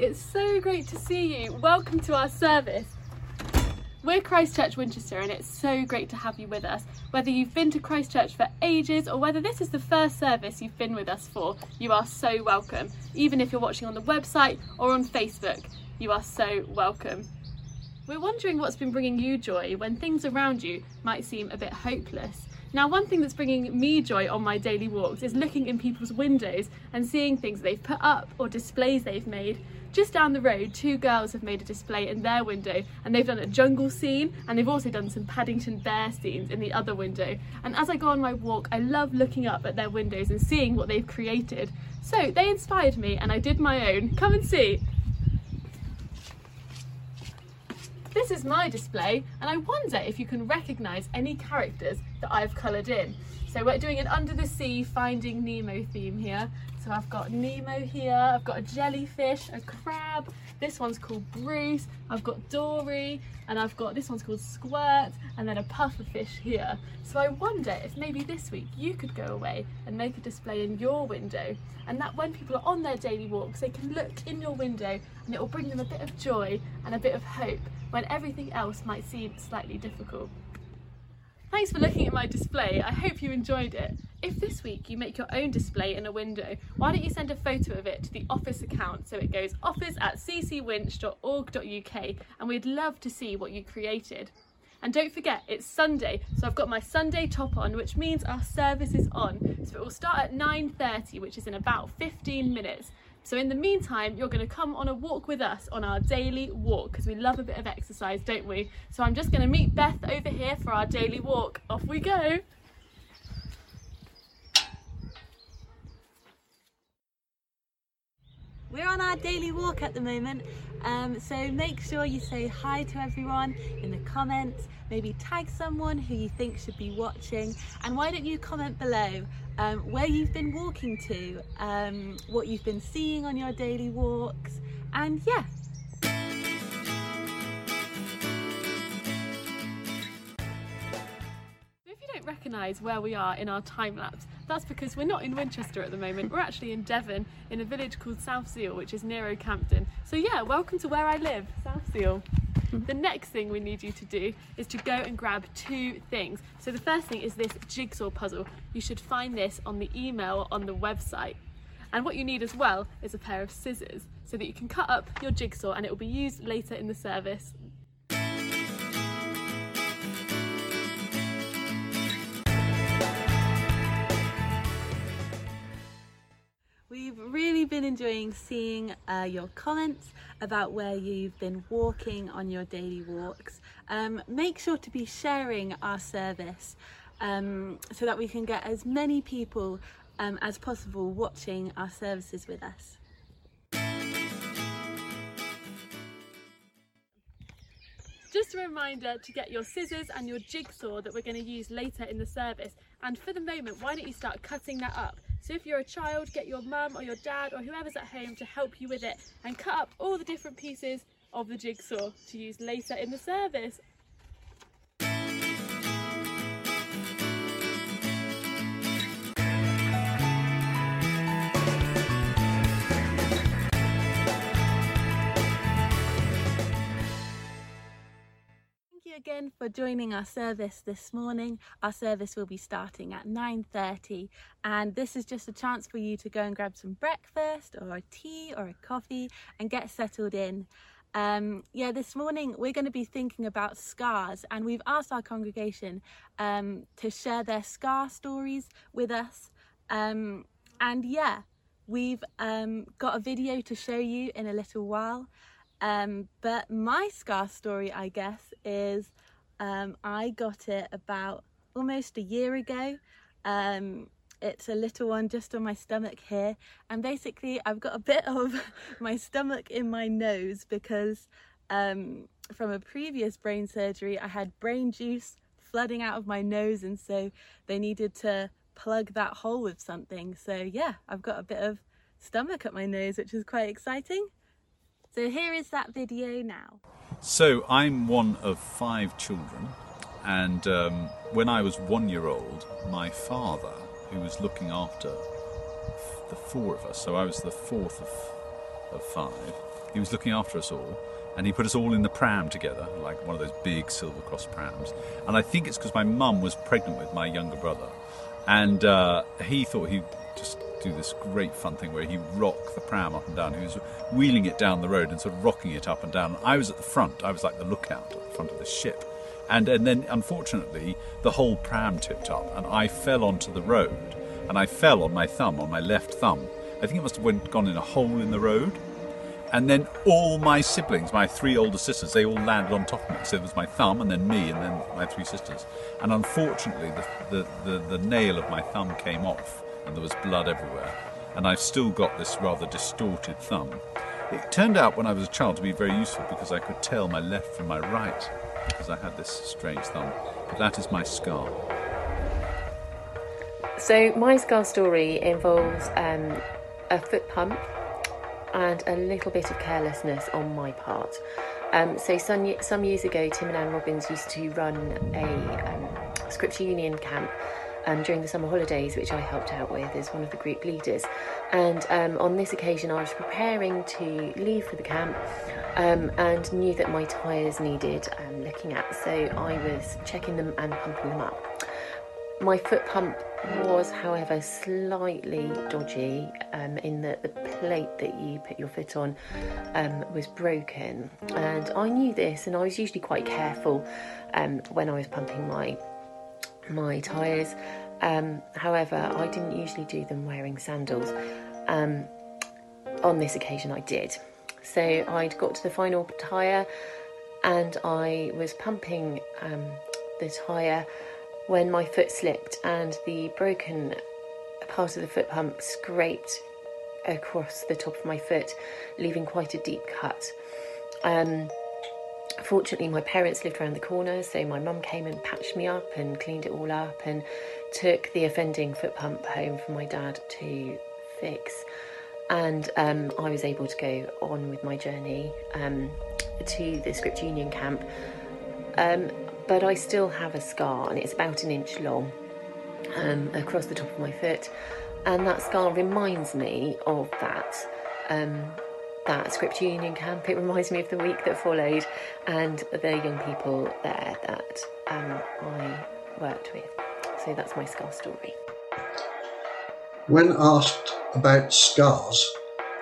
it's so great to see you. Welcome to our service. We're Christchurch Winchester and it's so great to have you with us. Whether you've been to Christchurch for ages or whether this is the first service you've been with us for, you are so welcome. Even if you're watching on the website or on Facebook, you are so welcome. We're wondering what's been bringing you joy when things around you might seem a bit hopeless. Now, one thing that's bringing me joy on my daily walks is looking in people's windows and seeing things they've put up or displays they've made. Just down the road, two girls have made a display in their window and they've done a jungle scene and they've also done some Paddington Bear scenes in the other window. And as I go on my walk, I love looking up at their windows and seeing what they've created. So they inspired me and I did my own. Come and see. This is my display and I wonder if you can recognise any characters that I've coloured in. So we're doing an under the sea finding Nemo theme here. So I've got Nemo here, I've got a jellyfish, a crab, this one's called Bruce, I've got Dory, and I've got this one's called Squirt, and then a pufferfish here. So I wonder if maybe this week you could go away and make a display in your window, and that when people are on their daily walks, they can look in your window and it will bring them a bit of joy and a bit of hope when everything else might seem slightly difficult. Thanks for looking at my display. I hope you enjoyed it. If this week you make your own display in a window, why don't you send a photo of it to the office account so it goes office at ccwinch.org.uk and we'd love to see what you created. And don't forget, it's Sunday, so I've got my Sunday top on, which means our service is on. So it will start at 9.30, which is in about 15 minutes. So in the meantime, you're going to come on a walk with us on our daily walk because we love a bit of exercise, don't we? So I'm just going to meet Beth over here for our daily walk. Off we go. We're on our daily walk at the moment, um, so make sure you say hi to everyone in the comments, maybe tag someone who you think should be watching, and why don't you comment below um, where you've been walking to, um, what you've been seeing on your daily walks, and yeah, recognise where we are in our time lapse, that's because we're not in Winchester at the moment. We're actually in Devon, in a village called South Zeal, which is near Okehampton. So yeah, welcome to where I live, South Zeal. Mm-hmm. The next thing we need you to do is to go and grab two things. So the first thing is this jigsaw puzzle. You should find this on the email on the website. And what you need as well is a pair of scissors so that you can cut up your jigsaw and it will be used later in the service. Been enjoying seeing uh, your comments about where you've been walking on your daily walks. Um, make sure to be sharing our service um, so that we can get as many people um, as possible watching our services with us. Just a reminder to get your scissors and your jigsaw that we're going to use later in the service. And for the moment, why don't you start cutting that up? So if you're a child, get your mum or your dad or whoever's at home to help you with it and cut up all the different pieces of the jigsaw to use later in the service. You again for joining our service this morning. Our service will be starting at 9:30 and this is just a chance for you to go and grab some breakfast or a tea or a coffee and get settled in. Um, yeah, this morning we're going to be thinking about scars and we've asked our congregation um, to share their scar stories with us. Um, and yeah, we've um, got a video to show you in a little while. Um, but my scar story, I guess, is um, I got it about almost a year ago. Um, it's a little one just on my stomach here, and basically, I've got a bit of my stomach in my nose because um, from a previous brain surgery, I had brain juice flooding out of my nose, and so they needed to plug that hole with something. So, yeah, I've got a bit of stomach at my nose, which is quite exciting. So here is that video now. So I'm one of five children, and um, when I was one year old, my father, who was looking after the four of us, so I was the fourth of, of five, he was looking after us all, and he put us all in the pram together, like one of those big Silver Cross prams. And I think it's because my mum was pregnant with my younger brother, and uh, he thought he'd just do this great fun thing where he rock the pram up and down. He was wheeling it down the road and sort of rocking it up and down. I was at the front. I was like the lookout at the front of the ship. And, and then, unfortunately, the whole pram tipped up, and I fell onto the road. And I fell on my thumb, on my left thumb. I think it must have went, gone in a hole in the road. And then all my siblings, my three older sisters, they all landed on top of me. So it was my thumb, and then me, and then my three sisters. And unfortunately, the, the, the, the nail of my thumb came off, and there was blood everywhere. And I've still got this rather distorted thumb. It turned out when I was a child to be very useful because I could tell my left from my right because I had this strange thumb. But that is my scar. So my scar story involves um, a foot pump and a little bit of carelessness on my part. Um, so some, some years ago, Tim and Anne Robbins used to run a um, Scripture Union camp um, during the summer holidays, which I helped out with as one of the group leaders. And um, on this occasion, I was preparing to leave for the camp um, and knew that my tyres needed um, looking at, so I was checking them and pumping them up. My foot pump was, however, slightly dodgy um, in that the plate that you put your foot on um, was broken. And I knew this, and I was usually quite careful um, when I was pumping my my tyres. Um, however, I didn't usually do them wearing sandals. Um, on this occasion, I did. So I'd got to the final tyre and I was pumping um, the tyre when my foot slipped and the broken part of the foot pump scraped across the top of my foot, leaving quite a deep cut. Um, fortunately, my parents lived around the corner, so my mum came and patched me up and cleaned it all up and took the offending foot pump home for my dad to fix. And um, I was able to go on with my journey um, to the Scripture Union camp. Um, but I still have a scar, and it's about an inch long um, across the top of my foot. And that scar reminds me of that um, that Scripture Union camp. It reminds me of the week that followed and the young people there that um, I worked with. So that's my scar story. When asked about scars,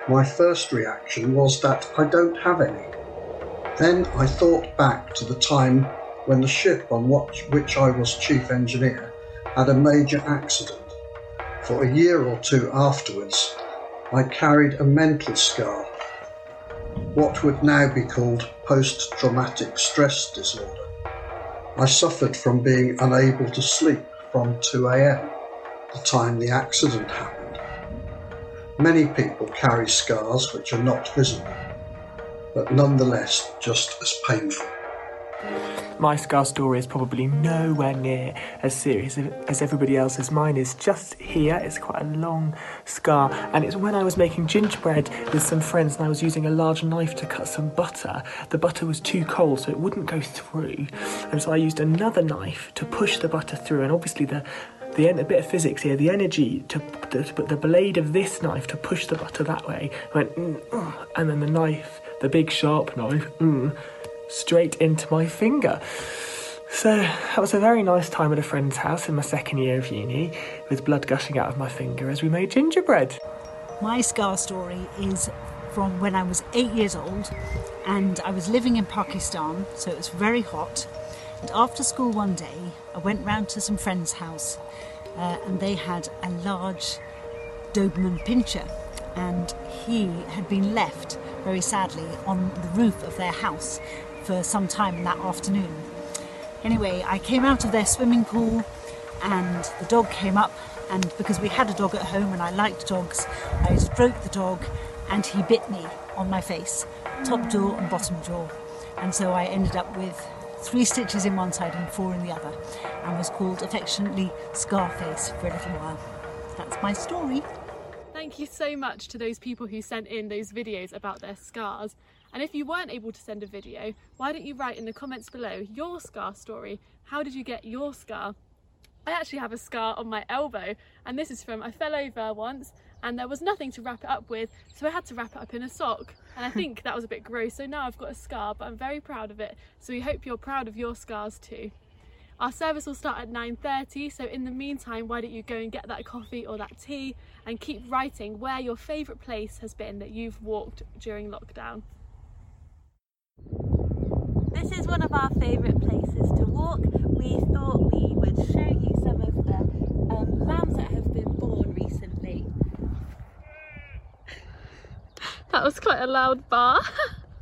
my first reaction was that I don't have any. Then I thought back to the time when the ship on which I was chief engineer had a major accident. For a year or two afterwards, I carried a mental scar, what would now be called post traumatic stress disorder. I suffered from being unable to sleep from 2 am, the time the accident happened. Many people carry scars which are not visible, but nonetheless just as painful. My scar story is probably nowhere near as serious as everybody else's. Mine is just here. It's quite a long scar, and it's when I was making gingerbread with some friends and I was using a large knife to cut some butter. The butter was too cold, so it wouldn't go through, and so I used another knife to push the butter through. And obviously, the the a bit of physics here, the energy to, put the blade of this knife to push the butter that way went, mm, uh, and then the knife, the big sharp knife, mm, straight into my finger. So that was a very nice time at a friend's house in my second year of uni, with blood gushing out of my finger as we made gingerbread. My scar story is from when I was eight years old and I was living in Pakistan, so it was very hot. And after school one day, I went round to some friend's house uh, and they had a large Doberman pinscher and he had been left very sadly on the roof of their house for some time in that afternoon. Anyway, I came out of their swimming pool and the dog came up and because we had a dog at home and I liked dogs, I stroked the dog and he bit me on my face, top jaw and bottom jaw. And so I ended up with three stitches in one side and four in the other and was called affectionately Scarface for a little while. That's my story. Thank you so much to those people who sent in those videos about their scars. And if you weren't able to send a video, why don't you write in the comments below your scar story? How did you get your scar? I actually have a scar on my elbow and this is from, I fell over once and there was nothing to wrap it up with, so I had to wrap it up in a sock. And I think that was a bit gross, so now I've got a scar, but I'm very proud of it. So we hope you're proud of your scars too. Our service will start at 9.30, so in the meantime, why don't you go and get that coffee or that tea and keep writing where your favourite place has been that you've walked during lockdown. This is one of our favourite places to walk. We thought we would show you some of the um, lambs that have been born recently. That was quite a loud bar.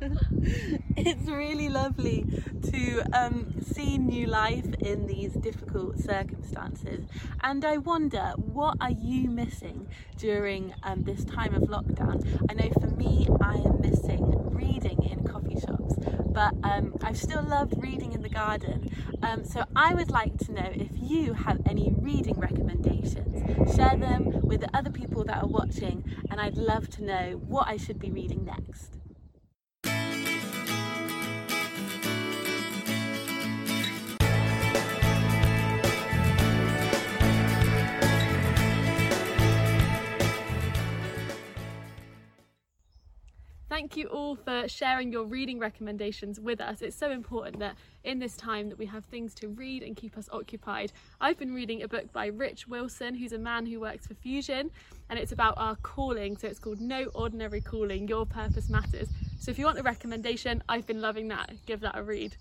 it's really lovely to um, see new life in these difficult circumstances and I wonder what are you missing during um, this time of lockdown I know for me I am missing reading in coffee but um, I've still loved reading in the garden. Um, so I would like to know if you have any reading recommendations. Share them with the other people that are watching and I'd love to know what I should be reading next Thank you all for sharing your reading recommendations with us. It's so important that in this time that we have things to read and keep us occupied. I've been reading a book by Rich Wilson, who's a man who works for Fusion, and it's about our calling. So it's called No Ordinary Calling, Your Purpose Matters. So if you want a recommendation, I've been loving that. Give that a read.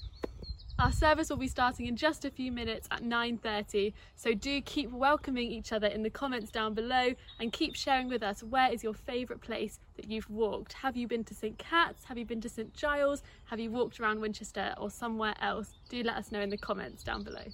Our service will be starting in just a few minutes at 9.30, so do keep welcoming each other in the comments down below and keep sharing with us where is your favourite place that you've walked. Have you been to St Cat's? Have you been to St Giles? Have you walked around Winchester or somewhere else? Do let us know in the comments down below.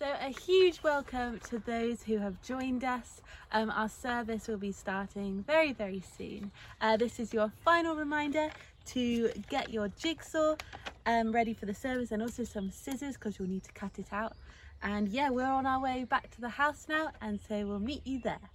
A huge welcome to those who have joined us. Um, our service will be starting very, very soon. Uh, this is your final reminder to get your jigsaw um, ready for the service and also some scissors because you'll need to cut it out. And yeah, we're on our way back to the house now and so we'll meet you there.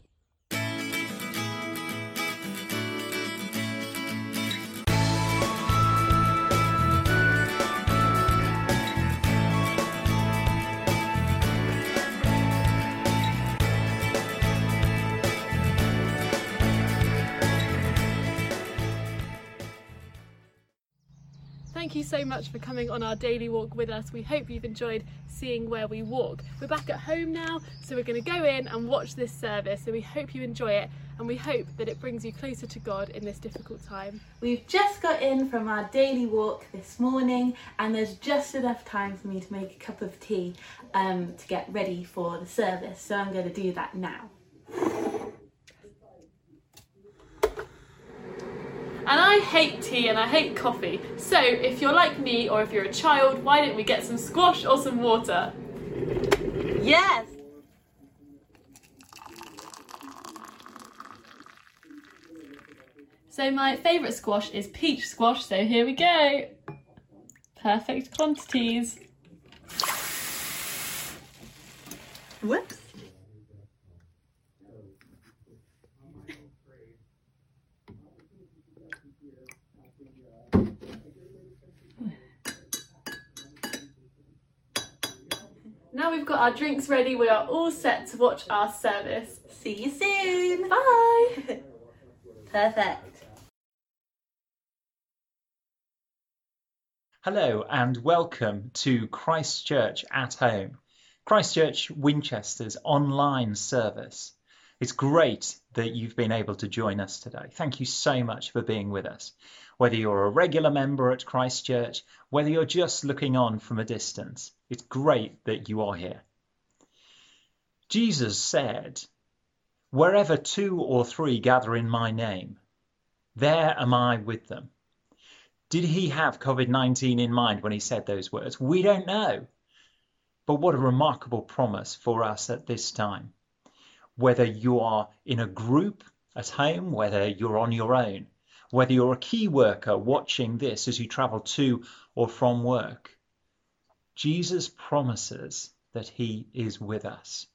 So much for coming on our daily walk with us. We hope you've enjoyed seeing where we walk. We're back at home now, so we're going to go in and watch this service. So we hope you enjoy it and we hope that it brings you closer to God in this difficult time. We've just got in from our daily walk this morning and there's just enough time for me to make a cup of tea um, to get ready for the service. So I'm going to do that now. And I hate tea and I hate coffee. So if you're like me or if you're a child, why don't we get some squash or some water? Yes! So my favourite squash is peach squash, so here we go. Perfect quantities. Whoops. Now we've got our drinks ready, we are all set to watch our service. See you soon. Bye. Perfect. Hello and welcome to Christchurch at Home, Christchurch Winchester's online service. It's great that you've been able to join us today. Thank you so much for being with us. Whether you're a regular member at Christchurch, whether you're just looking on from a distance, it's great that you are here. Jesus said, Wherever two or three gather in my name, there am I with them. Did he have COVID 19 in mind when he said those words? We don't know. But what a remarkable promise for us at this time. Whether you are in a group at home, whether you're on your own, whether you're a key worker watching this as you travel to or from work, Jesus promises that he is with us.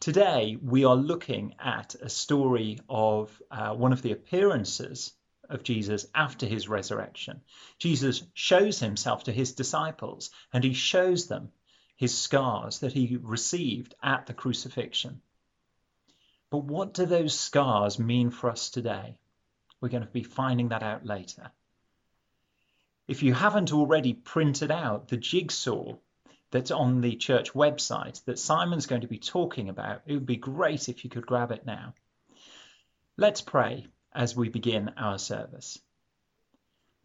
Today, we are looking at a story of uh, one of the appearances of Jesus after his resurrection. Jesus shows himself to his disciples and he shows them his scars that he received at the crucifixion. But what do those scars mean for us today? We're going to be finding that out later. If you haven't already printed out the jigsaw that's on the church website that Simon's going to be talking about, it would be great if you could grab it now. Let's pray as we begin our service.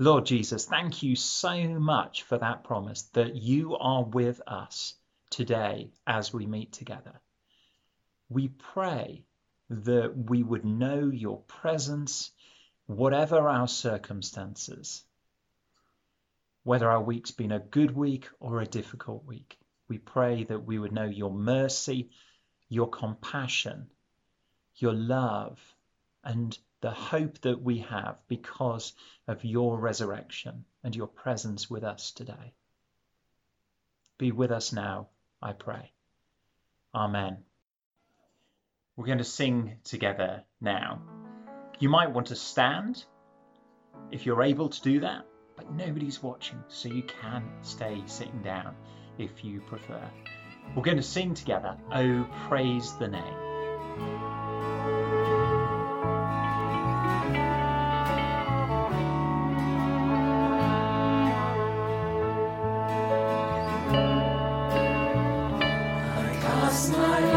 Lord Jesus, thank you so much for that promise that you are with us today as we meet together. We pray that we would know your presence, whatever our circumstances, whether our week's been a good week or a difficult week. We pray that we would know your mercy, your compassion, your love, and the hope that we have because of your resurrection and your presence with us today. Be with us now, I pray. Amen. We're going to sing together now. You might want to stand if you're able to do that, but nobody's watching, so you can stay sitting down if you prefer. We're going to sing together, Oh, Praise the Name. See his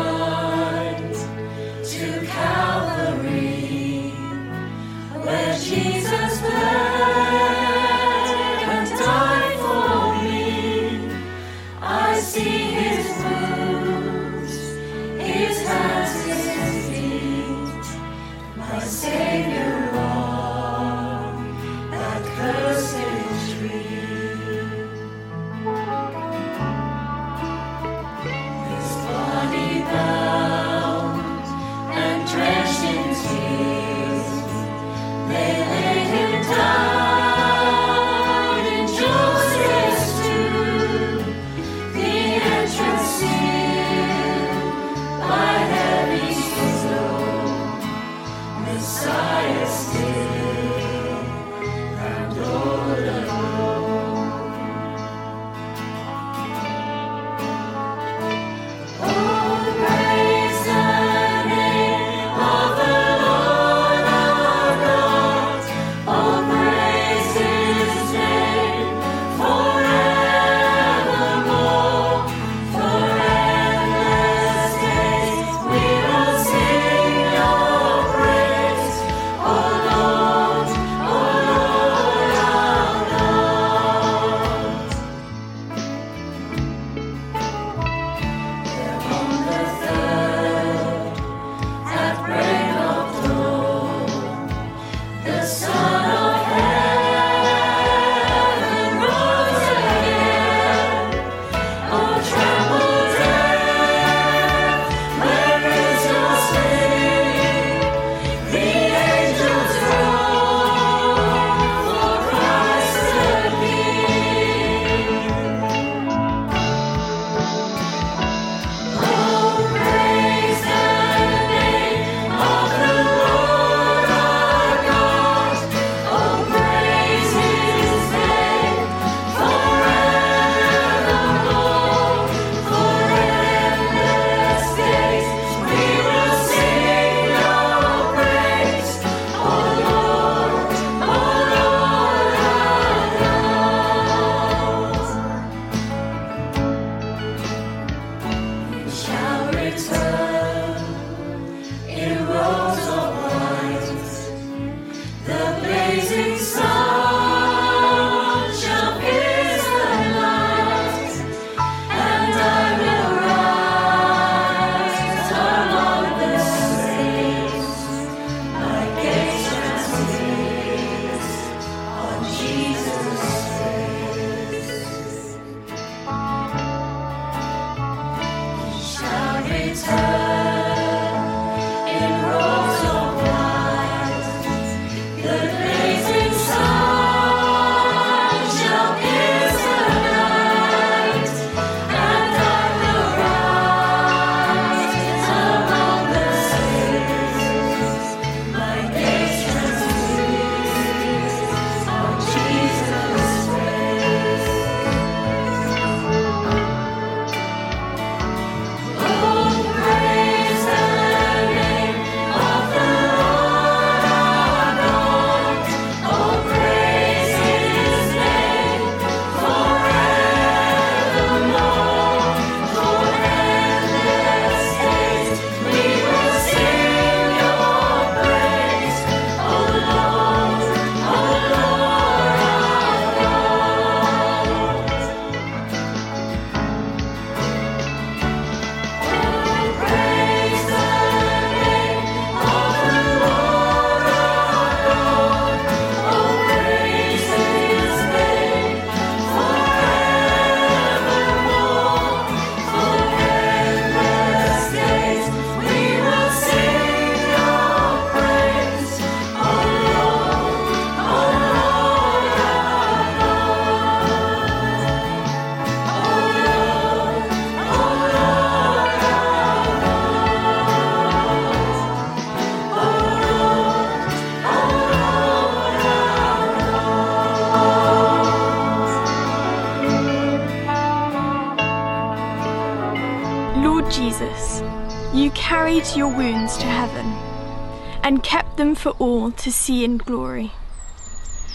and kept them for all to see in glory.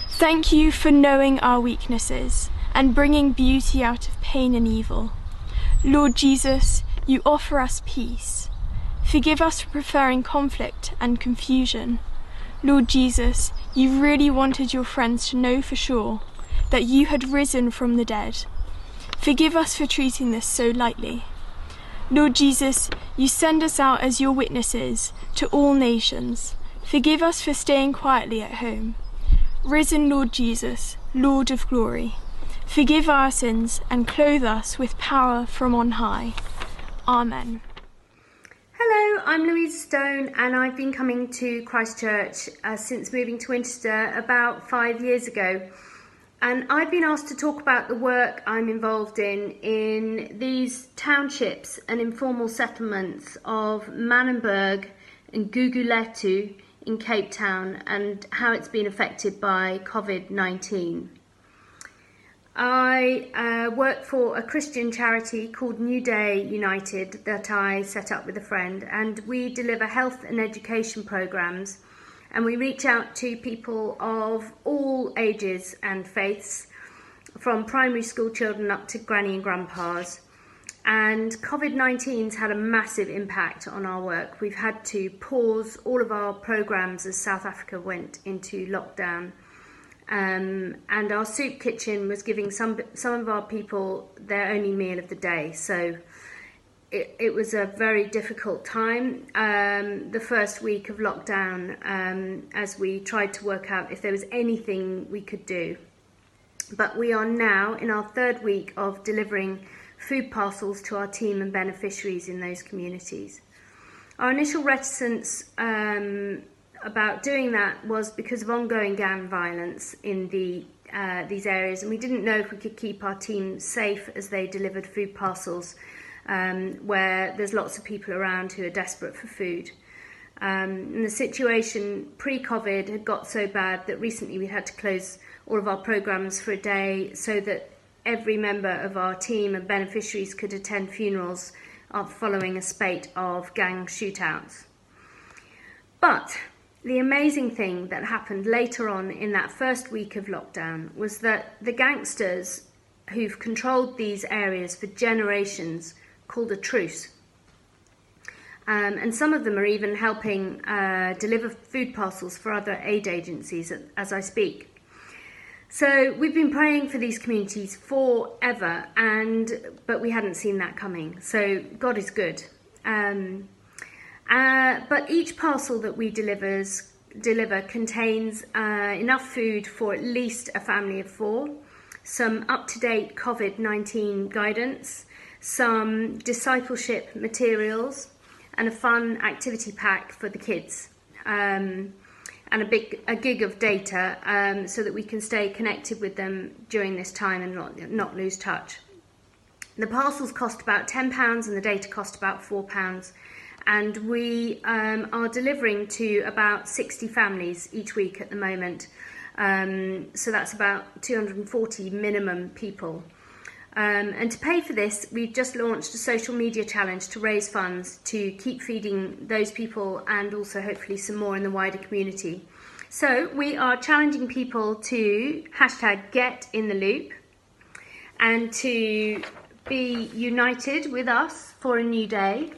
Thank you for knowing our weaknesses and bringing beauty out of pain and evil. Lord Jesus, you offer us peace. Forgive us for preferring conflict and confusion. Lord Jesus, you really wanted your friends to know for sure that you had risen from the dead. Forgive us for treating this so lightly. Lord Jesus, you send us out as your witnesses to all nations. Forgive us for staying quietly at home. Risen Lord Jesus, Lord of glory, forgive our sins and clothe us with power from on high. Amen. Hello, I'm Louise Stone, and I've been coming to Christchurch uh, since moving to Winchester about five years ago. And I've been asked to talk about the work I'm involved in in these townships and informal settlements of Manenberg and Guguletu in Cape Town and how it's been affected by COVID 19. I uh, work for a Christian charity called New Day United that I set up with a friend, and we deliver health and education programs and we reach out to people of all ages and faiths, from primary school children up to granny and grandpas. And COVID 19's had a massive impact on our work. We've had to pause all of our programs as South Africa went into lockdown. Um, and our soup kitchen was giving some some of our people their only meal of the day. So it, it was a very difficult time. Um, the first week of lockdown, um, as we tried to work out if there was anything we could do. But we are now in our third week of delivering food parcels to our team and beneficiaries in those communities. Our initial reticence um, about doing that was because of ongoing gang violence in the uh, these areas, and we didn't know if we could keep our team safe as they delivered food parcels um, where there's lots of people around who are desperate for food. Um, and the situation pre COVID had got so bad that recently we had to close all of our programs for a day so that every member of our team and beneficiaries could attend funerals following a spate of gang shootouts. But the amazing thing that happened later on in that first week of lockdown was that the gangsters who've controlled these areas for generations called a truce. Um, and some of them are even helping uh, deliver food parcels for other aid agencies as I speak. So we've been praying for these communities forever, and but we hadn't seen that coming. So God is good. Um, uh, but each parcel that we delivers deliver contains uh, enough food for at least a family of four, some up-to-date COVID-19 guidance, some discipleship materials, and a fun activity pack for the kids. Um, and a big a gig of data um, so that we can stay connected with them during this time and not not lose touch. The parcels cost about ten pounds and the data cost about four pounds, and we um, are delivering to about sixty families each week at the moment. Um, so that's about 240 minimum people. Um, and to pay for this, we've just launched a social media challenge to raise funds to keep feeding those people and also hopefully some more in the wider community. So we are challenging people to hashtag get in the loop and to be united with us for a new day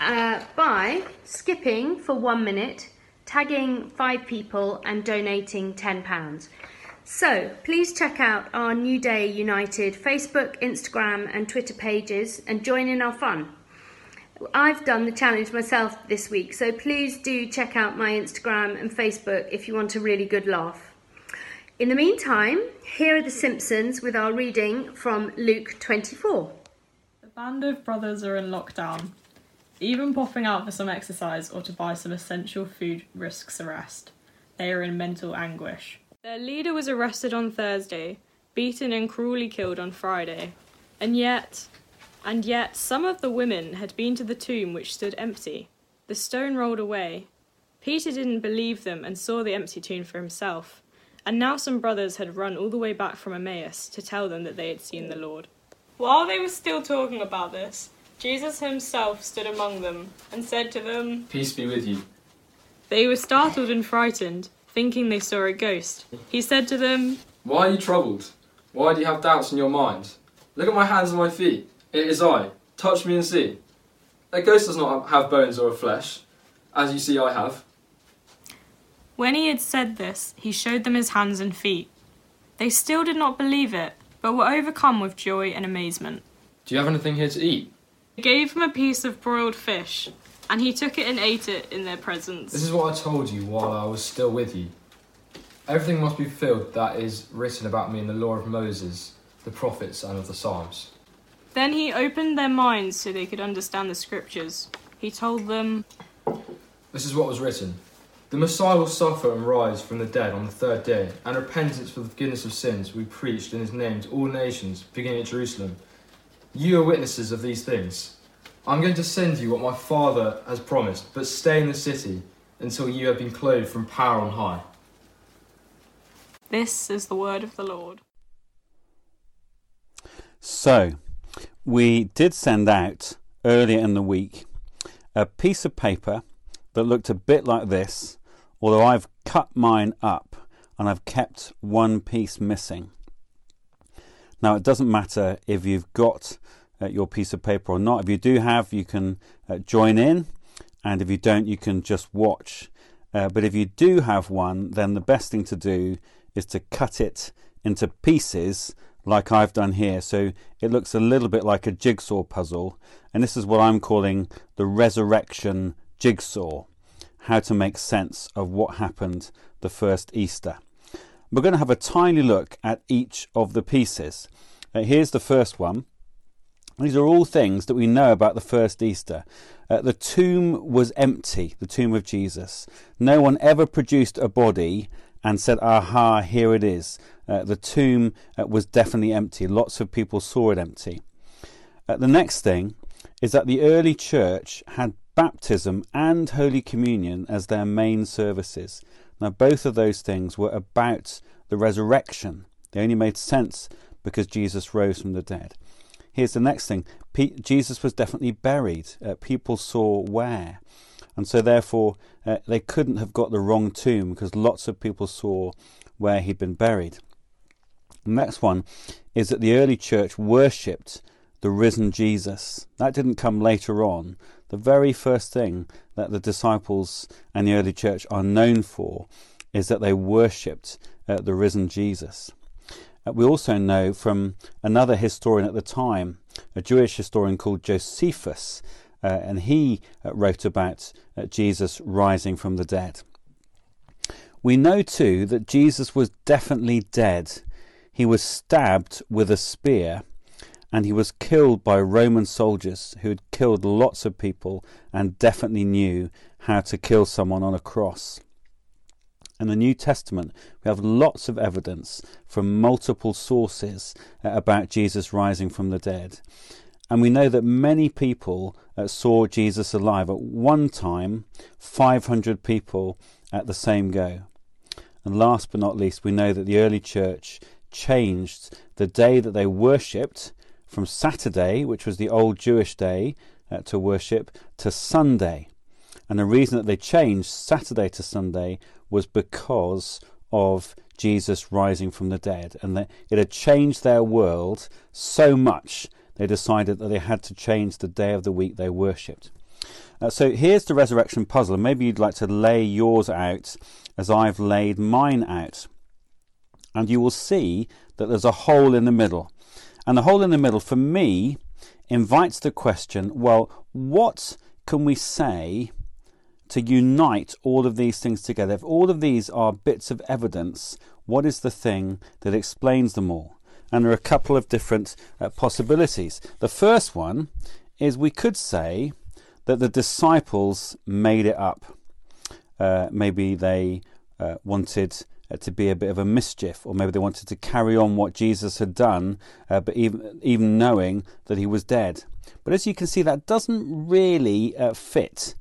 uh, by skipping for one minute, tagging five people and donating £10. So please check out our New Day United Facebook, Instagram, and Twitter pages and join in our fun. I've done the challenge myself this week, so please do check out my Instagram and Facebook if you want a really good laugh. In the meantime, here are the Simpsons with our reading from Luke 24. The band of brothers are in lockdown. Even popping out for some exercise or to buy some essential food risks arrest. They are in mental anguish. Their leader was arrested on Thursday, beaten and cruelly killed on Friday. And yet, and yet, some of the women had been to the tomb which stood empty. The stone rolled away. Peter didn't believe them and saw the empty tomb for himself. And now some brothers had run all the way back from Emmaus to tell them that they had seen the Lord. While they were still talking about this, Jesus himself stood among them and said to them, Peace be with you. They were startled and frightened, thinking they saw a ghost. He said to them, Why are you troubled? Why do you have doubts in your mind? Look at my hands and my feet. It is I. Touch me and see. A ghost does not have bones or a flesh, as you see I have. When he had said this, he showed them his hands and feet. They still did not believe it, but were overcome with joy and amazement. Do you have anything here to eat? They gave him a piece of broiled fish, and he took it and ate it in their presence. This is what I told you while I was still with you. Everything must be fulfilled that is written about me in the law of Moses, the prophets, and of the Psalms. Then he opened their minds so they could understand the scriptures. He told them, This is what was written The Messiah will suffer and rise from the dead on the third day, and repentance for the forgiveness of sins will be preached in his name to all nations, beginning at Jerusalem. You are witnesses of these things. I'm going to send you what my Father has promised, but stay in the city until you have been clothed from power on high. This is the word of the Lord. So, we did send out earlier in the week a piece of paper that looked a bit like this, although I've cut mine up and I've kept one piece missing. Now, it doesn't matter if you've got uh, your piece of paper or not. If you do have, you can uh, join in, and if you don't, you can just watch. Uh, but if you do have one, then the best thing to do is to cut it into pieces like I've done here. So it looks a little bit like a jigsaw puzzle. And this is what I'm calling the resurrection jigsaw how to make sense of what happened the first Easter. We're going to have a tiny look at each of the pieces. Uh, here's the first one. These are all things that we know about the first Easter. Uh, the tomb was empty, the tomb of Jesus. No one ever produced a body and said, Aha, here it is. Uh, the tomb uh, was definitely empty. Lots of people saw it empty. Uh, the next thing is that the early church had baptism and Holy Communion as their main services. Now, both of those things were about the resurrection. They only made sense because Jesus rose from the dead. Here's the next thing Jesus was definitely buried. Uh, people saw where. And so, therefore, uh, they couldn't have got the wrong tomb because lots of people saw where he'd been buried. The next one is that the early church worshipped the risen Jesus. That didn't come later on. The very first thing that the disciples and the early church are known for is that they worshipped uh, the risen Jesus. Uh, we also know from another historian at the time, a Jewish historian called Josephus, uh, and he uh, wrote about uh, Jesus rising from the dead. We know too that Jesus was definitely dead. He was stabbed with a spear and he was killed by Roman soldiers who had killed lots of people and definitely knew how to kill someone on a cross. In the New Testament, we have lots of evidence from multiple sources uh, about Jesus rising from the dead. And we know that many people uh, saw Jesus alive. At one time, 500 people at the same go. And last but not least, we know that the early church changed the day that they worshipped from Saturday, which was the old Jewish day uh, to worship, to Sunday. And the reason that they changed Saturday to Sunday was because of Jesus rising from the dead. And that it had changed their world so much they decided that they had to change the day of the week they worshipped. Uh, so here's the resurrection puzzle, and maybe you'd like to lay yours out as I've laid mine out. And you will see that there's a hole in the middle. And the hole in the middle, for me, invites the question well, what can we say to unite all of these things together? If all of these are bits of evidence, what is the thing that explains them all? And there are a couple of different uh, possibilities. The first one is we could say that the disciples made it up. Uh, maybe they uh, wanted uh, to be a bit of a mischief, or maybe they wanted to carry on what Jesus had done, uh, but even even knowing that he was dead. But as you can see, that doesn't really uh, fit,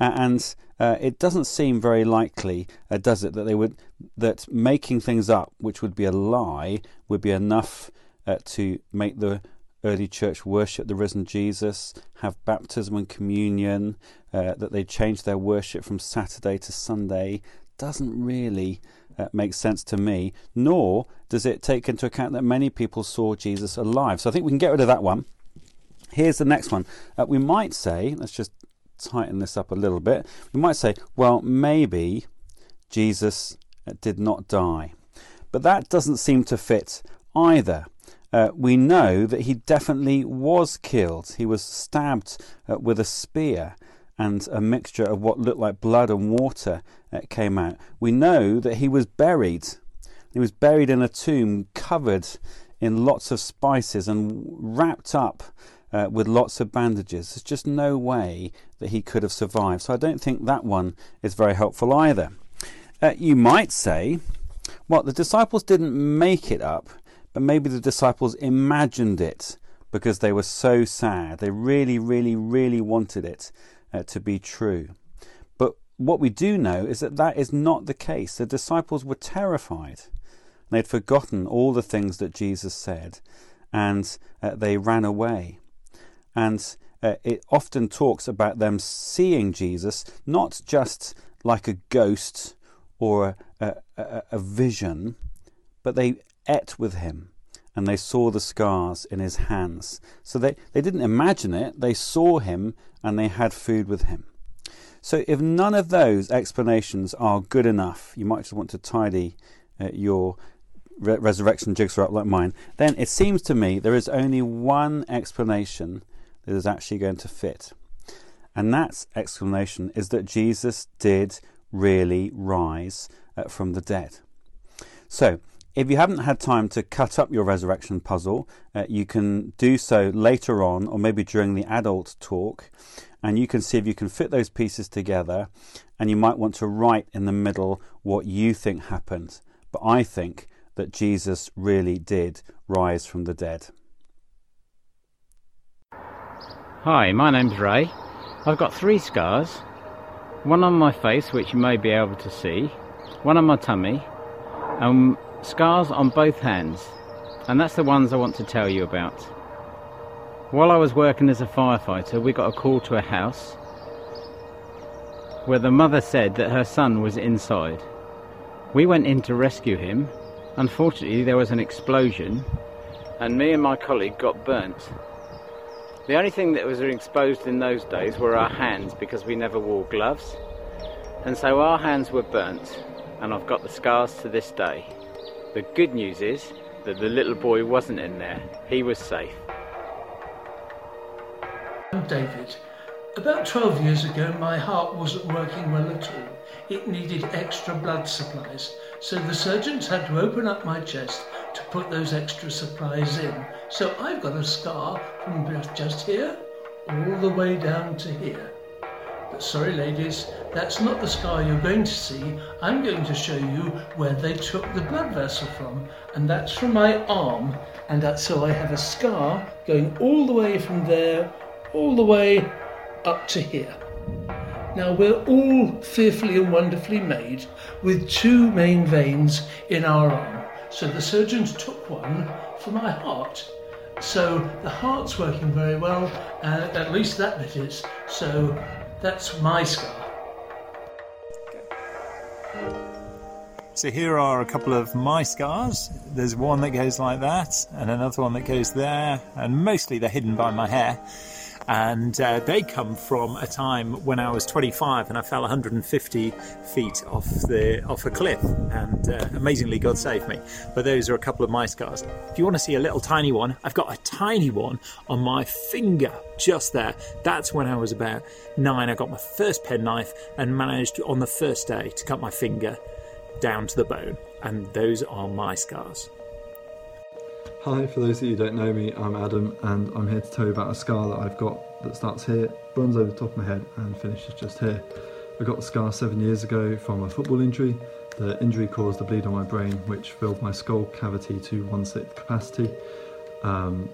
and uh, it doesn't seem very likely, uh, does it, that they would that making things up, which would be a lie, would be enough uh, to make the early church worship the risen Jesus, have baptism and communion, uh, that they change their worship from Saturday to Sunday, doesn't really uh, make sense to me, nor does it take into account that many people saw Jesus alive. So I think we can get rid of that one. Here's the next one. We might say, let's just tighten this up a little bit. We might say, well, maybe Jesus did not die. But that doesn't seem to fit either. Uh, we know that he definitely was killed. He was stabbed uh, with a spear, and a mixture of what looked like blood and water uh, came out. We know that he was buried. He was buried in a tomb covered in lots of spices and wrapped up uh, with lots of bandages. There's just no way that he could have survived. So I don't think that one is very helpful either. Uh, you might say, well, the disciples didn't make it up, but maybe the disciples imagined it because they were so sad. They really, really, really wanted it uh, to be true. But what we do know is that that is not the case. The disciples were terrified. They'd forgotten all the things that Jesus said and uh, they ran away. And uh, it often talks about them seeing Jesus not just like a ghost or a, a, a vision, but they ate with him and they saw the scars in his hands. So they, they didn't imagine it, they saw him and they had food with him. So if none of those explanations are good enough, you might just want to tidy uh, your re- resurrection jigsaw up like mine, then it seems to me there is only one explanation that is actually going to fit. And that explanation is that Jesus did really rise uh, from the dead. So, if you haven't had time to cut up your resurrection puzzle, uh, you can do so later on or maybe during the adult talk, and you can see if you can fit those pieces together. And you might want to write in the middle what you think happened. But I think that Jesus really did rise from the dead. Hi, my name's Ray. I've got three scars one on my face, which you may be able to see, one on my tummy, and scars on both hands. And that's the ones I want to tell you about. While I was working as a firefighter, we got a call to a house where the mother said that her son was inside. We went in to rescue him. Unfortunately, there was an explosion, and me and my colleague got burnt. The only thing that was exposed in those days were our hands because we never wore gloves. And so our hands were burnt, and I've got the scars to this day. The good news is that the little boy wasn't in there, he was safe. I'm David. About 12 years ago, my heart wasn't working well at all. It needed extra blood supplies, so the surgeons had to open up my chest to put those extra supplies in. So I've got a scar from just here all the way down to here. But sorry ladies, that's not the scar you're going to see. I'm going to show you where they took the blood vessel from. And that's from my arm. And so I have a scar going all the way from there, all the way up to here. Now we're all fearfully and wonderfully made with two main veins in our arm. So the surgeons took one for my heart. So the heart's working very well, and at least that bit is. So that's my scar. So here are a couple of my scars. There's one that goes like that, and another one that goes there, and mostly they're hidden by my hair and uh, they come from a time when I was 25 and I fell 150 feet off the off a cliff, and uh, amazingly God saved me. But those are a couple of my scars. If you want to see a little tiny one, I've got a tiny one on my finger just there. That's when I was about nine. I got my first penknife and managed on the first day to cut my finger down to the bone, and those are my scars. Hi, for those of you who don't know me, I'm Adam and I'm here to tell you about a scar that I've got that starts here, runs over the top of my head and finishes just here. I got the scar seven years ago from a football injury. The injury caused a bleed on my brain which filled my skull cavity to one sixth capacity. Um,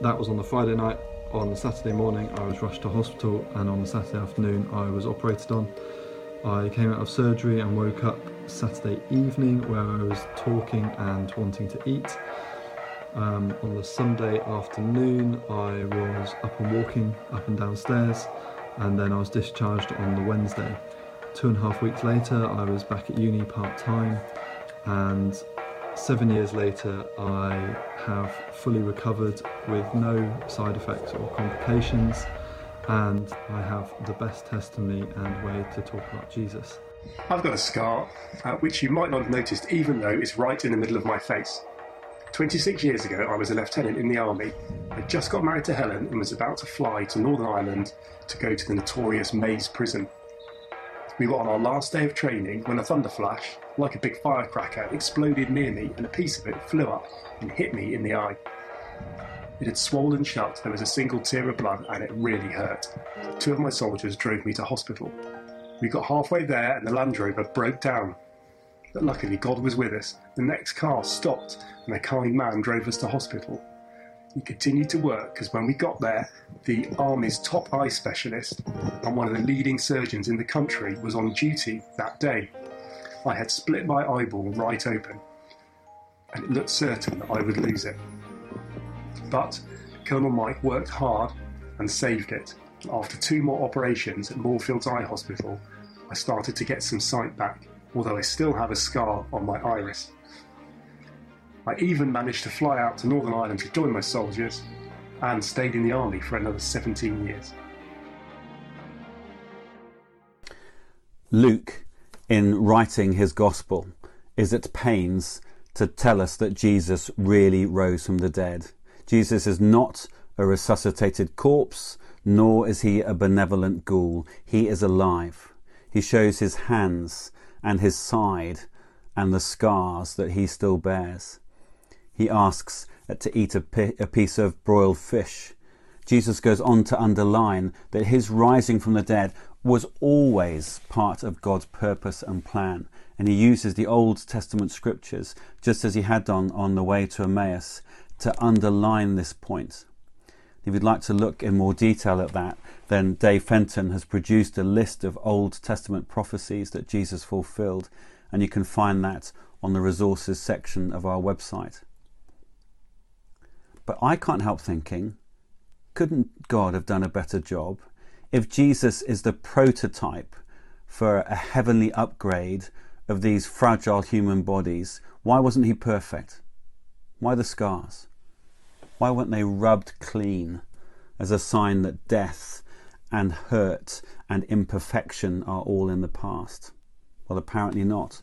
that was on the Friday night. On the Saturday morning I was rushed to hospital and on the Saturday afternoon I was operated on. I came out of surgery and woke up Saturday evening where I was talking and wanting to eat Um, on the Sunday afternoon, I was up and walking up and downstairs, and then I was discharged on the Wednesday. Two and a half weeks later, I was back at uni part time, and seven years later, I have fully recovered with no side effects or complications, and I have the best testimony and way to talk about Jesus. I've got a scar, uh, which you might not have noticed even though it's right in the middle of my face. 26 years ago, I was a lieutenant in the army. I just got married to Helen and was about to fly to Northern Ireland to go to the notorious Maze prison. We were on our last day of training when a thunder flash, like a big firecracker, exploded near me and a piece of it flew up and hit me in the eye. It had swollen shut, there was a single tear of blood, and it really hurt. Two of my soldiers drove me to hospital. We got halfway there and the Land Rover broke down. But luckily, God was with us. The next car stopped and a kind man drove us to hospital. He continued to work because when we got there, the Army's top eye specialist and one of the leading surgeons in the country was on duty that day. I had split my eyeball right open, and it looked certain that I would lose it. But Colonel Mike worked hard and saved it. After two more operations at Moorfields Eye Hospital, I started to get some sight back, although I still have a scar on my iris. I even managed to fly out to Northern Ireland to join my soldiers and stayed in the army for another 17 years. Luke, in writing his gospel, is at pains to tell us that Jesus really rose from the dead. Jesus is not a resuscitated corpse, nor is he a benevolent ghoul. He is alive. He shows his hands and his side and the scars that he still bears. He asks to eat a, piece of broiled fish. Jesus goes on to underline that his rising from the dead was always part of God's purpose and plan. And he uses the Old Testament scriptures, just as he had done on the way to Emmaus, to underline this point. If you'd like to look in more detail at that, then Dave Fenton has produced a list of Old Testament prophecies that Jesus fulfilled, and you can find that on the resources section of our website. But I can't help thinking, couldn't God have done a better job? If Jesus is the prototype for a heavenly upgrade of these fragile human bodies, why wasn't he perfect? Why the scars? Why weren't they rubbed clean as a sign that death and hurt and imperfection are all in the past? Well, apparently not.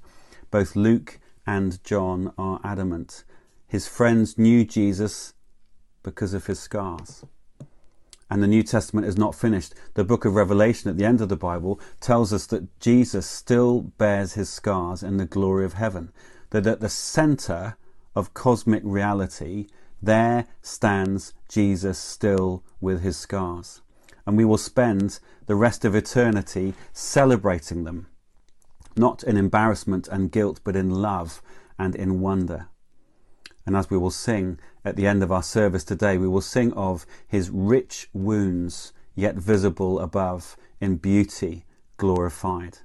Both Luke and John are adamant. His friends knew Jesus because of his scars. And the New Testament is not finished. The book of Revelation at the end of the Bible tells us that Jesus still bears his scars in the glory of heaven. That at the center of cosmic reality, there stands Jesus still with his scars. And we will spend the rest of eternity celebrating them, not in embarrassment and guilt, but in love and in wonder. And as we will sing at the end of our service today, we will sing of his rich wounds, yet visible above, in beauty glorified.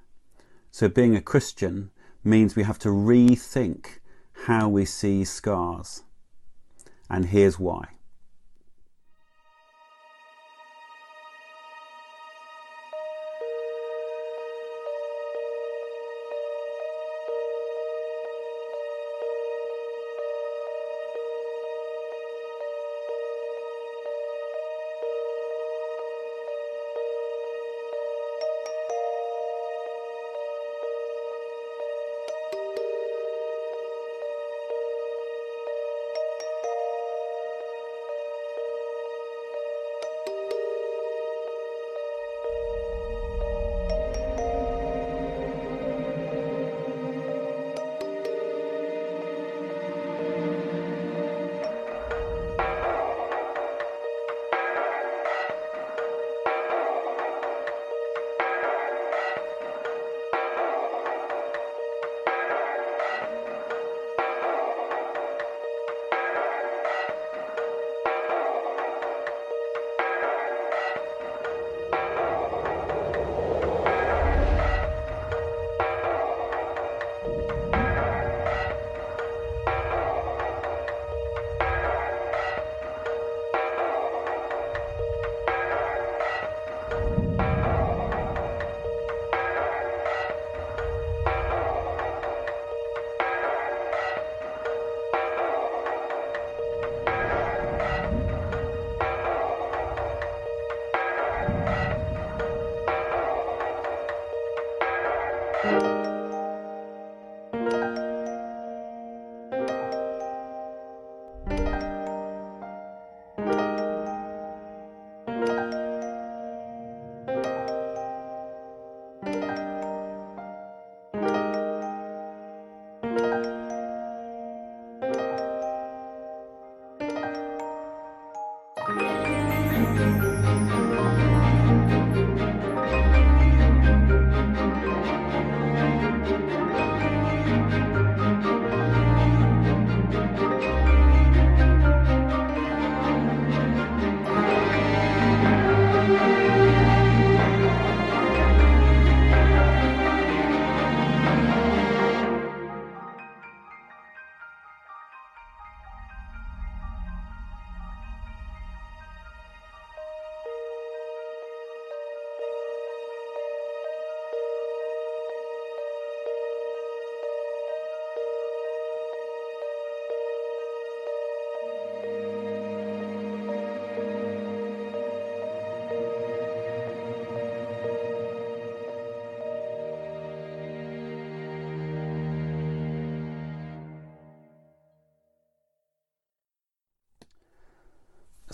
So being a Christian means we have to rethink how we see scars. And here's why.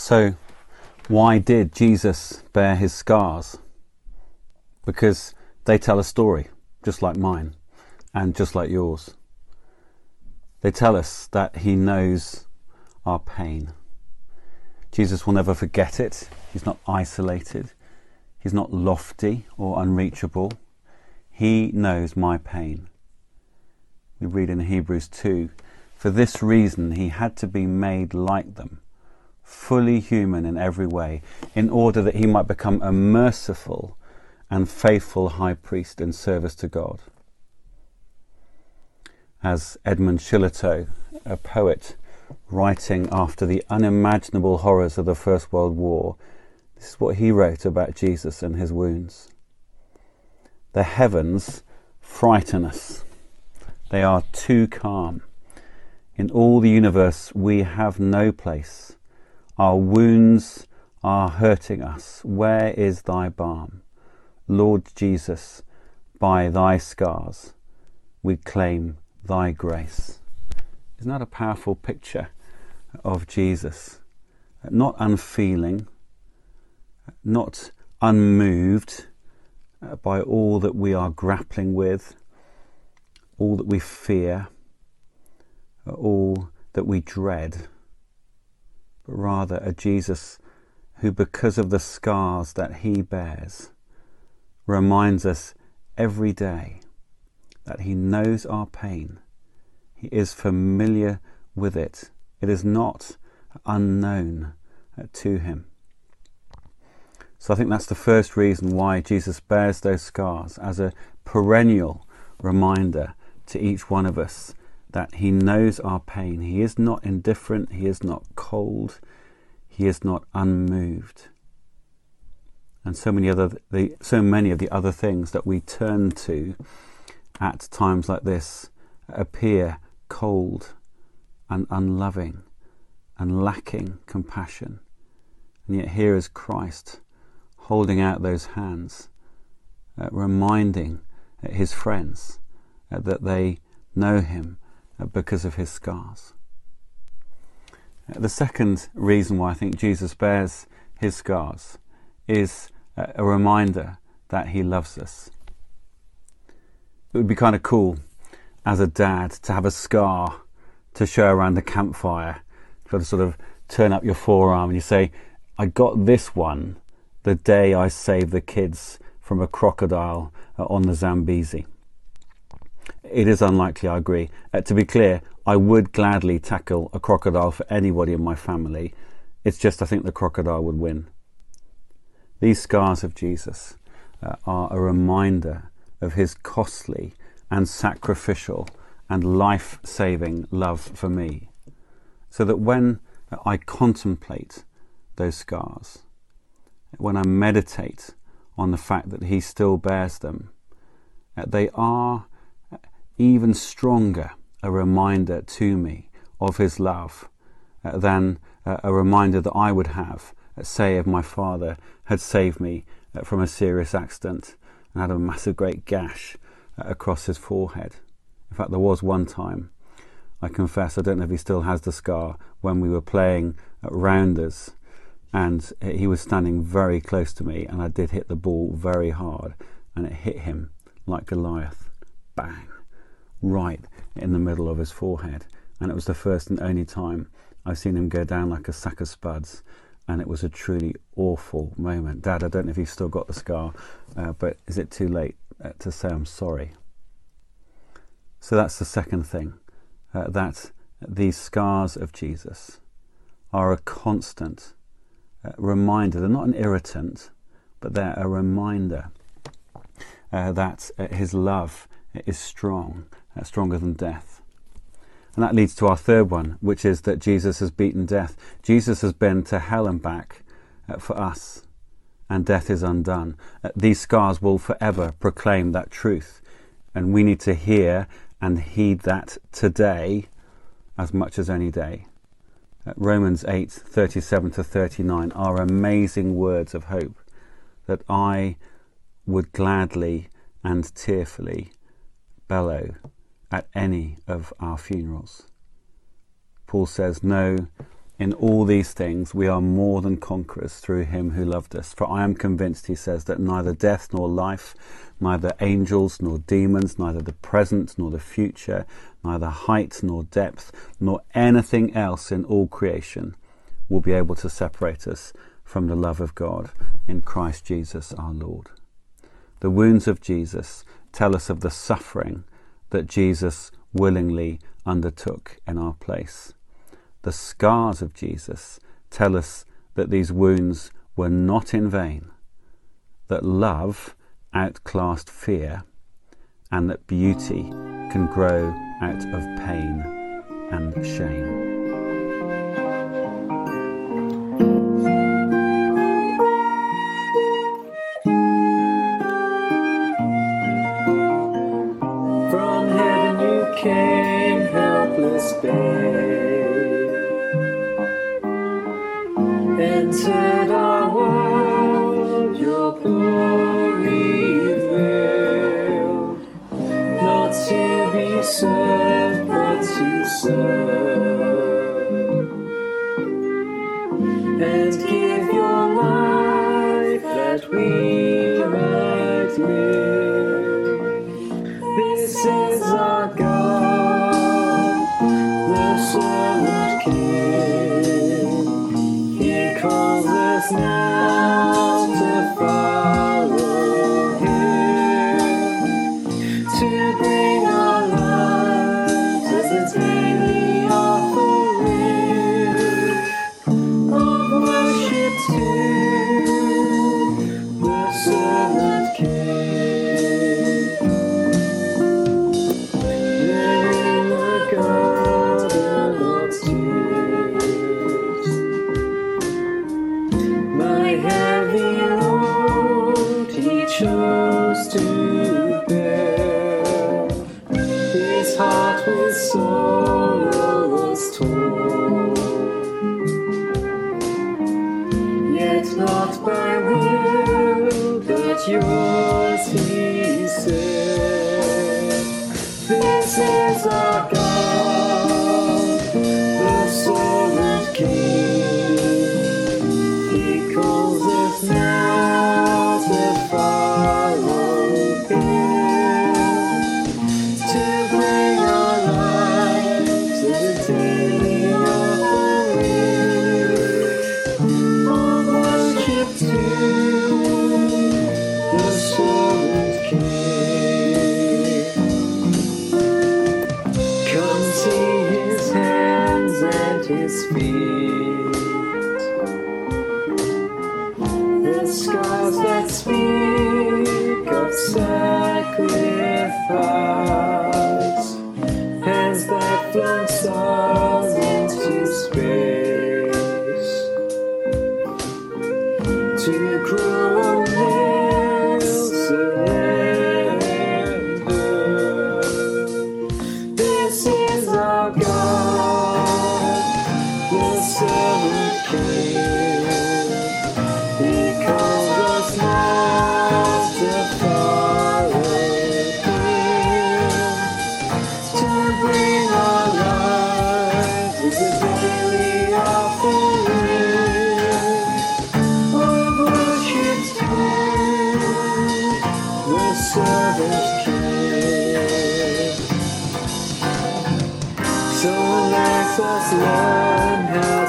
So, why did Jesus bear his scars? Because they tell a story, just like mine and just like yours. They tell us that he knows our pain. Jesus will never forget it. He's not isolated. He's not lofty or unreachable. He knows my pain. We read in Hebrews 2 For this reason he had to be made like them fully human in every way, in order that he might become a merciful and faithful high priest in service to God. As Edmund Shillito, a poet writing after the unimaginable horrors of the First World War, this is what he wrote about Jesus and his wounds. The heavens frighten us. They are too calm. In all the universe, we have no place. Our wounds are hurting us. Where is thy balm? Lord Jesus, by thy scars we claim thy grace. Isn't that a powerful picture of Jesus? Not unfeeling, not unmoved by all that we are grappling with, all that we fear, all that we dread but rather a Jesus who, because of the scars that he bears, reminds us every day that he knows our pain. He is familiar with it. It is not unknown uh, to him. So I think that's the first reason why Jesus bears those scars as a perennial reminder to each one of us that He knows our pain. He is not indifferent, He is not cold, He is not unmoved. And so many other the, so many of the other things that we turn to at times like this appear cold and unloving and lacking compassion. And yet here is Christ holding out those hands, uh, reminding his friends uh, that they know him because of his scars. The second reason why I think Jesus bears his scars is a reminder that he loves us. It would be kind of cool as a dad to have a scar to show around the campfire, to sort of turn up your forearm and you say, I got this one the day I saved the kids from a crocodile on the Zambezi. It is unlikely, I agree. Uh, to be clear, I would gladly tackle a crocodile for anybody in my family. It's just I think the crocodile would win. These scars of Jesus uh, are a reminder of his costly and sacrificial and life saving love for me. So that when I contemplate those scars, when I meditate on the fact that he still bears them, uh, they are even stronger a reminder to me of his love uh, than uh, a reminder that I would have, uh, say, if my father had saved me uh, from a serious accident and had a massive great gash uh, across his forehead. In fact, there was one time, I confess, I don't know if he still has the scar, when we were playing at rounders and he was standing very close to me and I did hit the ball very hard and it hit him like Goliath. Bang right in the middle of his forehead. And it was the first and only time I've seen him go down like a sack of spuds and it was a truly awful moment. Dad, I don't know if you've still got the scar, uh, but is it too late uh, to say I'm sorry? So that's the second thing uh, that these scars of Jesus are a constant uh, reminder. They're not an irritant, but they're a reminder uh, that his love is strong, uh, stronger than death. And that leads to our third one, which is that Jesus has beaten death. Jesus has been to hell and back uh, for us, and death is undone. Uh, these scars will forever proclaim that truth, and we need to hear and heed that today as much as any day. Romans 8 37 to 39 are amazing words of hope that I would gladly and tearfully bellow at any of our funerals. Paul says, No, in all these things we are more than conquerors through him who loved us. For I am convinced, he says, that neither death nor life, neither angels nor demons, neither the present nor the future, neither height nor depth, nor anything else in all creation will be able to separate us from the love of God in Christ Jesus our Lord. The wounds of Jesus tell us of the suffering that Jesus willingly undertook in our place. The scars of Jesus tell us that these wounds were not in vain, that love outclassed fear, and that beauty can grow out of pain and shame. Heaven you came, helpless babe. Entered our world, your glory veiled. Not to be served, but to serve. And give your life that we might live. Us learn how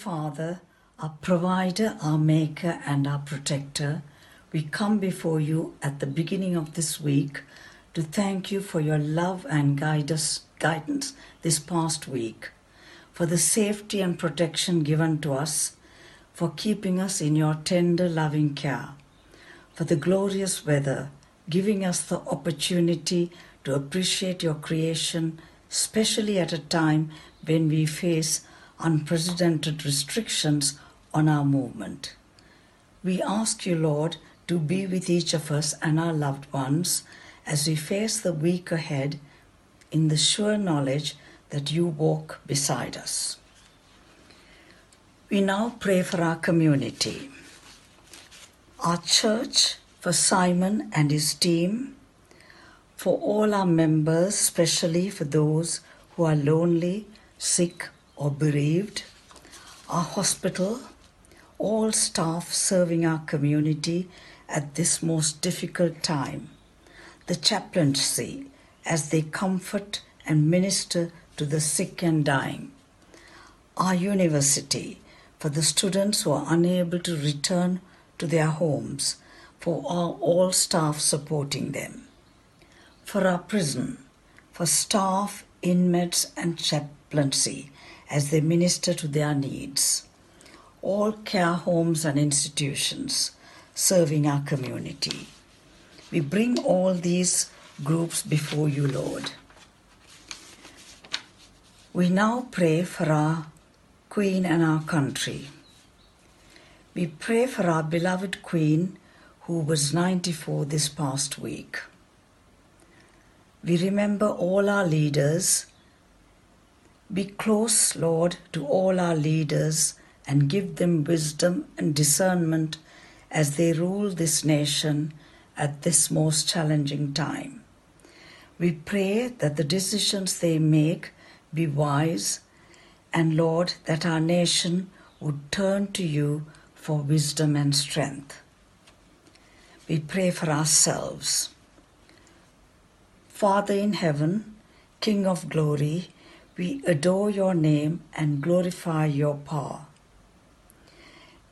Father, our provider, our maker, and our protector, we come before you at the beginning of this week to thank you for your love and guide us, guidance this past week, for the safety and protection given to us, for keeping us in your tender, loving care, for the glorious weather, giving us the opportunity to appreciate your creation, especially at a time when we face unprecedented restrictions on our movement. We ask you, Lord, to be with each of us and our loved ones as we face the week ahead in the sure knowledge that you walk beside us. We now pray for our community, our church, for Simon and his team, for all our members, especially for those who are lonely, sick, or bereaved, our hospital, all staff serving our community at this most difficult time, the chaplaincy as they comfort and minister to the sick and dying, our university for the students who are unable to return to their homes, for our, all staff supporting them, for our prison, for staff, inmates, and chaplaincy as they minister to their needs, all care homes and institutions serving our community. We bring all these groups before you, Lord. We now pray for our Queen and our country. We pray for our beloved Queen who was 94 this past week. We remember all our leaders. Be close, Lord, to all our leaders and give them wisdom and discernment as they rule this nation at this most challenging time. We pray that the decisions they make be wise, and Lord, that our nation would turn to you for wisdom and strength. We pray for ourselves. Father in heaven, King of glory, we adore your name and glorify your power.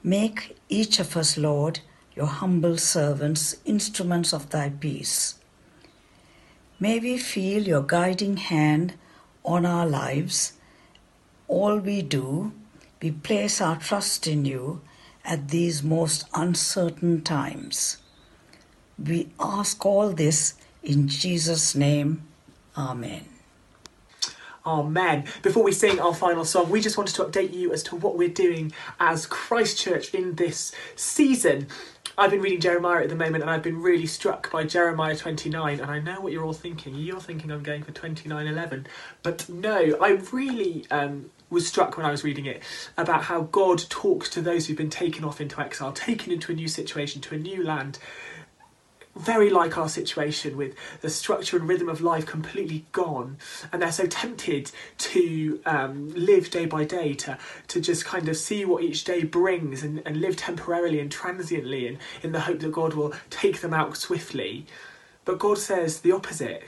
Make each of us, Lord, your humble servants, instruments of thy peace. May we feel your guiding hand on our lives. All we do, we place our trust in you at these most uncertain times. We ask all this in Jesus' name. Amen. Amen. Before we sing our final song, we just wanted to update you as to what we're doing as Christchurch in this season. I've been reading Jeremiah at the moment and I've been really struck by Jeremiah 29 and I know what you're all thinking. You're thinking I'm going for 29:11. But no, I really um, was struck when I was reading it about how God talks to those who've been taken off into exile, taken into a new situation, to a new land, very like our situation with the structure and rhythm of life completely gone and they're so tempted to um, live day by day to to just kind of see what each day brings and, and live temporarily and transiently and in the hope that god will take them out swiftly. But god says the opposite.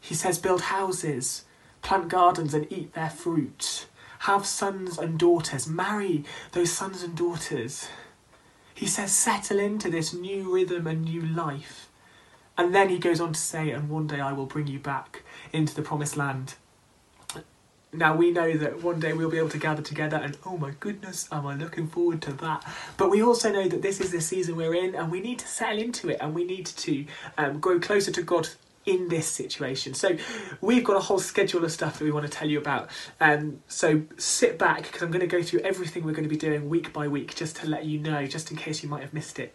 He says build houses plant gardens and eat their fruit. Have sons and daughters. Marry those sons and daughters he says, settle into this new rhythm and new life. And then he goes on to say, and one day I will bring you back into the promised land. Now we know that one day we'll be able to gather together, and oh my goodness, am I looking forward to that. But we also know that this is the season we're in, and we need to settle into it, and we need to um, grow closer to God in this situation. So we've got a whole schedule of stuff that we want to tell you about. Um, so sit back because I'm going to go through everything we're going to be doing week by week just to let you know, just in case you might have missed it.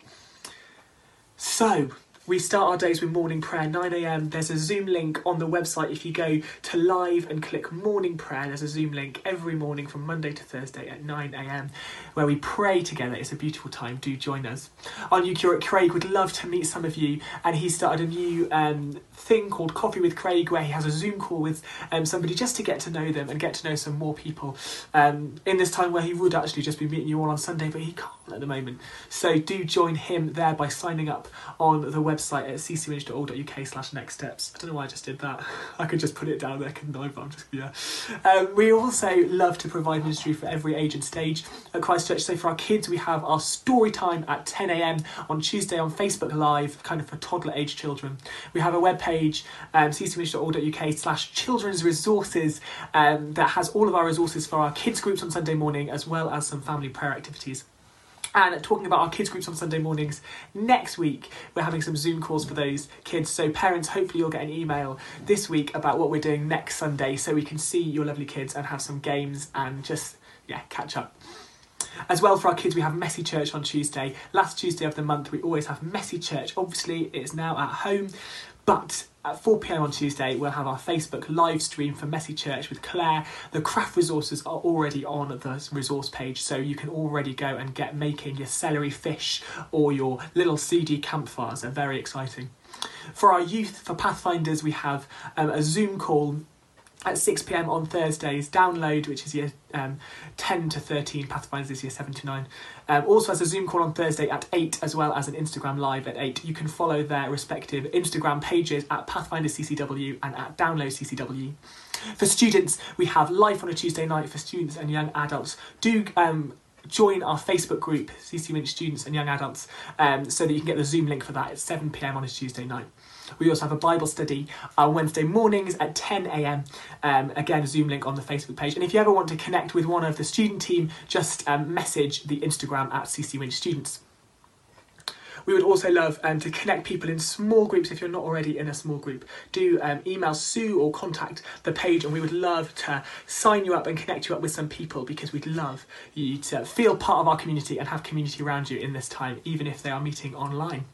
So, we start our days with morning prayer, 9am. There's a Zoom link on the website. If you go to live and click morning prayer, there's a Zoom link every morning from Monday to Thursday at 9am where we pray together. It's a beautiful time. Do join us. Our new curate Craig would love to meet some of you, and he started a new um, thing called Coffee with Craig where he has a Zoom call with um, somebody just to get to know them and get to know some more people um, in this time where he would actually just be meeting you all on Sunday, but he can't at the moment. So do join him there by signing up on the website at ccwinch.org.uk slash next steps. I don't know why I just did that. I could just put it down there, couldn't I? But I'm just, yeah. Um, we also love to provide ministry for every age and stage at Christchurch. So for our kids, we have our story time at 10am on Tuesday on Facebook Live, kind of for toddler age children. We have a webpage, um, ccwinch.org.uk slash children's resources um, that has all of our resources for our kids groups on Sunday morning as well as some family prayer activities. And talking about our kids groups on Sunday mornings, next week we're having some Zoom calls for those kids. So parents, hopefully you'll get an email this week about what we're doing next Sunday, so we can see your lovely kids and have some games and just yeah catch up. As well for our kids, we have Messy Church on Tuesday. Last Tuesday of the month, we always have Messy Church. Obviously, it's now at home, but at 4 pm on Tuesday, we'll have our Facebook live stream for Messy Church with Claire. The craft resources are already on the resource page, so you can already go and get making your celery fish or your little CD campfires. They're very exciting. For our youth, for Pathfinders, we have um, a Zoom call at 6 pm on Thursdays. Download, which is year um, 10 to 13, Pathfinders year 7 to 9. Um, also has a Zoom call on Thursday at 8, as well as an Instagram live at 8. You can follow their respective Instagram pages at Pathfinder CCW and at Download CCW. For students, we have life on a Tuesday night for students and young adults. Do um, join our Facebook group, CC Students and Young Adults, um, so that you can get the Zoom link for that at 7 pm on a Tuesday night. We also have a Bible study on Wednesday mornings at 10 a.m. Um, again, Zoom link on the Facebook page. And if you ever want to connect with one of the student team, just um, message the Instagram at CC Winch Students. We would also love um, to connect people in small groups if you're not already in a small group. Do um, email Sue or contact the page, and we would love to sign you up and connect you up with some people because we'd love you to feel part of our community and have community around you in this time, even if they are meeting online.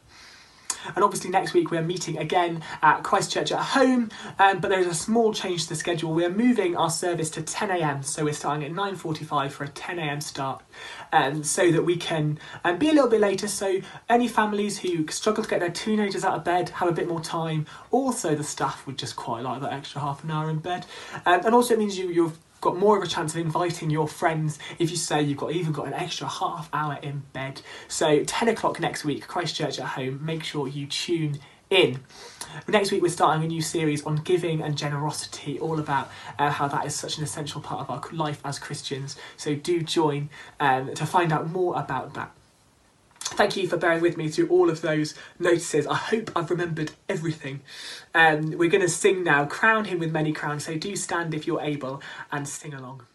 And obviously, next week we're meeting again at Christchurch at home, um, but there is a small change to the schedule. We're moving our service to 10 a.m., so we're starting at 9:45 for a 10 a.m. start, um, so that we can um, be a little bit later. So any families who struggle to get their teenagers out of bed have a bit more time. Also, the staff would just quite like that extra half an hour in bed, um, and also it means you you've got more of a chance of inviting your friends if you say you've got even got an extra half hour in bed. So 10 o'clock next week, Christchurch at home. Make sure you tune in. Next week, we're starting a new series on giving and generosity, all about uh, how that is such an essential part of our life as Christians. So do join um, to find out more about that. Thank you for bearing with me through all of those notices. I hope I've remembered everything. Um, we're going to sing now, Crown Him with Many Crowns. So do stand if you're able and sing along.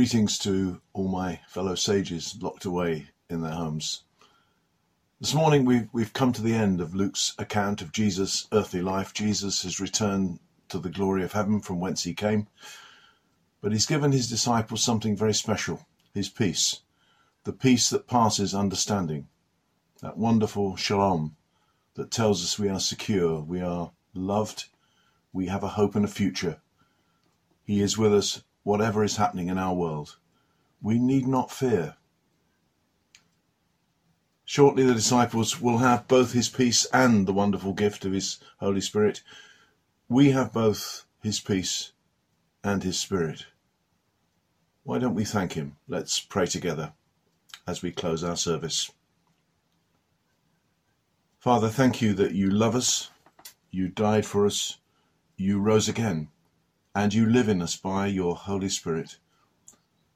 Greetings to all my fellow sages locked away in their homes. This morning we've, we've come to the end of Luke's account of Jesus' earthly life. Jesus has returned to the glory of heaven from whence he came, but he's given his disciples something very special his peace, the peace that passes understanding, that wonderful shalom that tells us we are secure, we are loved, we have a hope and a future. He is with us whatever is happening in our world. We need not fear. Shortly, the disciples will have both his peace and the wonderful gift of his Holy Spirit. We have both his peace and his Spirit. Why don't we thank him? Let's pray together as we close our service. Father, thank you that you love us, you died for us, you rose again, and you live in us by your Holy Spirit.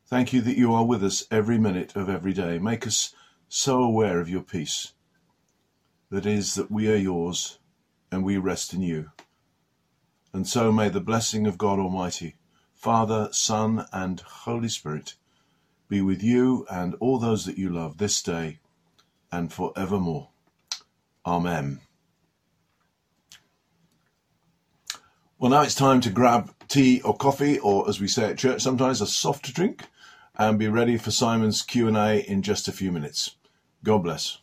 Thank you that you are with us every minute of every day. Make us so aware of your peace. That is, that we are yours and we rest in you. And so may the blessing of God Almighty, Father, Son, and Holy Spirit be with you and all those that you love this day and forevermore. Amen. Well, now it's time to grab tea or coffee, or as we say at church sometimes, a soft drink, and be ready for Simon's Q&A in just a few minutes. God bless.